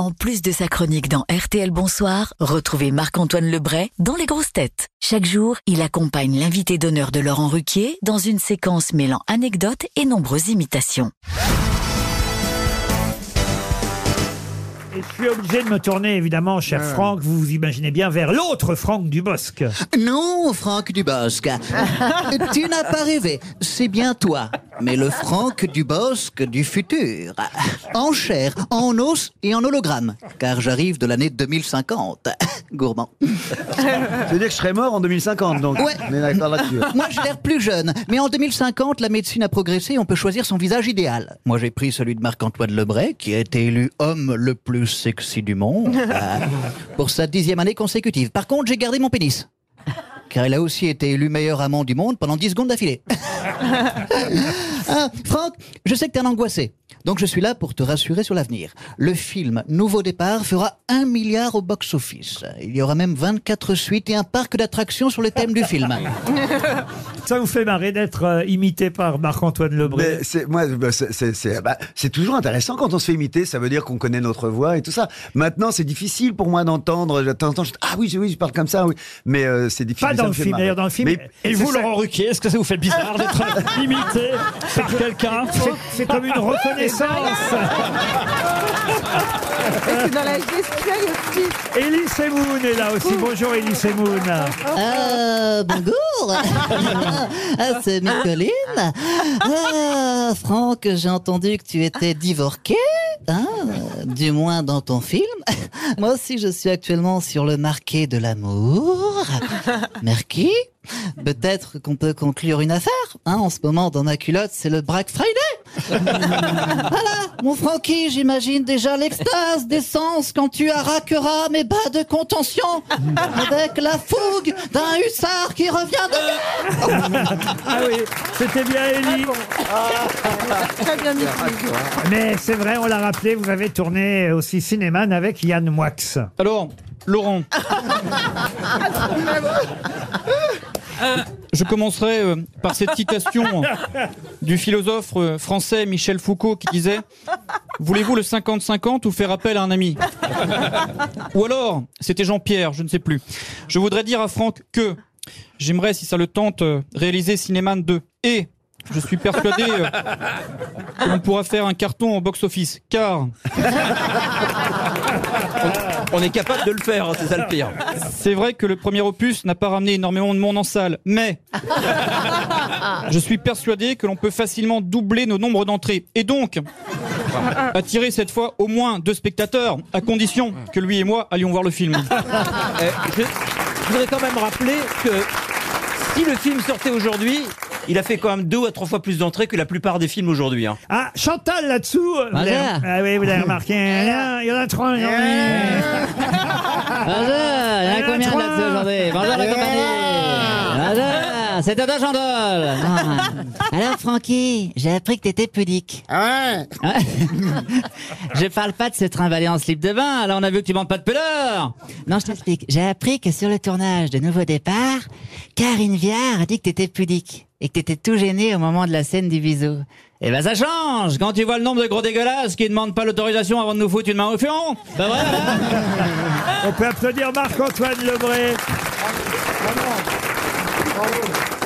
En plus de sa chronique dans RTL Bonsoir, retrouvez Marc-Antoine Lebray dans Les Grosses Têtes. Chaque jour, il accompagne l'invité d'honneur de Laurent Ruquier dans une séquence mêlant anecdotes et nombreuses imitations. Et je suis obligé de me tourner, évidemment, cher Franck, vous vous imaginez bien, vers l'autre Franck Dubosc. Non, Franck Dubosc. tu n'as pas rêvé. C'est bien toi. Mais le Franck Dubosc du futur. En chair, en os et en hologramme. Car j'arrive de l'année 2050. Gourmand. Ça veut dire que je serais mort en 2050, donc. Ouais. On est d'accord là-dessus. Moi, j'ai l'air plus jeune. Mais en 2050, la médecine a progressé on peut choisir son visage idéal. Moi, j'ai pris celui de Marc-Antoine Lebray, qui a été élu homme le plus sexy du monde, euh, pour sa dixième année consécutive. Par contre, j'ai gardé mon pénis. Car il a aussi été élu meilleur amant du monde pendant 10 secondes d'affilée. Ah, Franck, je sais que t'es un angoissé. Donc je suis là pour te rassurer sur l'avenir. Le film Nouveau Départ fera un milliard au box-office. Il y aura même 24 suites et un parc d'attractions sur le thème du film. Ça vous fait marrer d'être euh, imité par Marc-Antoine Lebray Mais c'est moi, bah, c'est- c'est c'est- bah, c'est toujours intéressant quand on se fait imiter. Ça veut dire qu'on connaît notre voix et tout ça. Maintenant, c'est difficile pour moi d'entendre. de temps en temps, je- ah oui, oui, je parle comme ça, oui. Mais euh, c'est difficile. Pas ça dans me le fait film, marrer. d'ailleurs, dans le film. Mais Et c'est vous, ça- Laurent Ruquier, est-ce que ça vous fait bizarre d'être imité par quelqu'un C'est- comme une reconnaissance. C'est dans la gestuelle aussi. Elie Semoun est là aussi. Bonjour Elie Semoun. Euh, bonjour Ah, C'est Micheline Ah, Franck, j'ai entendu que tu étais divorqué, hein, du moins dans ton film. Moi aussi, je suis actuellement sur le marqué de l'amour. Merci. Peut-être qu'on peut conclure une affaire. Hein, en ce moment, dans ma culotte, c'est le Black Friday. voilà, mon Francky, j'imagine déjà l'extase d'essence quand tu arraqueras mes bas de contention avec la fougue d'un hussard qui revient de... Ah oui, c'était bien Elie. Très bien mis. Mais c'est vrai, on l'a rappelé, vous avez tourné aussi Cinéman avec Yann Moix. Alors, Laurent. Je commencerai euh, par cette citation du philosophe euh, français Michel Foucault qui disait Voulez-vous le 50-50 ou faire appel à un ami? Ou alors, c'était Jean-Pierre, je ne sais plus. Je voudrais dire à Franck que j'aimerais, si ça le tente, euh, réaliser Cinéman 2. Et je suis persuadé euh, que l'on pourra faire un carton au box-office. Car On est capable de le faire, hein, c'est ça le pire. C'est vrai que le premier opus n'a pas ramené énormément de monde en salle, mais je suis persuadé que l'on peut facilement doubler nos nombres d'entrées et donc attirer cette fois au moins deux spectateurs, à condition que lui et moi allions voir le film. Euh, je, je voudrais quand même rappeler que si le film sortait aujourd'hui, il a fait quand même deux à trois fois plus d'entrées que la plupart des films aujourd'hui. hein. Ah, Chantal là-dessous. euh, vous Voilà. l'avez- Ah oui, vous l'avez remarqué. Il y en a- il y en a trois. il y en a- Bonjour, il y en a combien là-dessus aujourd'hui? Bonjour la compagnie Bonjour, c'est Toto Chandol Alors Francky, j'ai appris que t'étais pudique. Ah ouais Je parle pas de se trimballer en slip de bain, alors on a vu que tu manques pas de pudeur Non, je t'explique. J'ai appris que sur le tournage de Nouveau Départ, Karine Viard a dit que t'étais pudique et que t'étais tout gêné au moment de la scène du bisou. Eh ben ça change Quand tu vois le nombre de gros dégueulasses qui ne demandent pas l'autorisation avant de nous foutre une main au fion Ben voilà On peut applaudir Marc-Antoine Lebré Bravo. Bravo.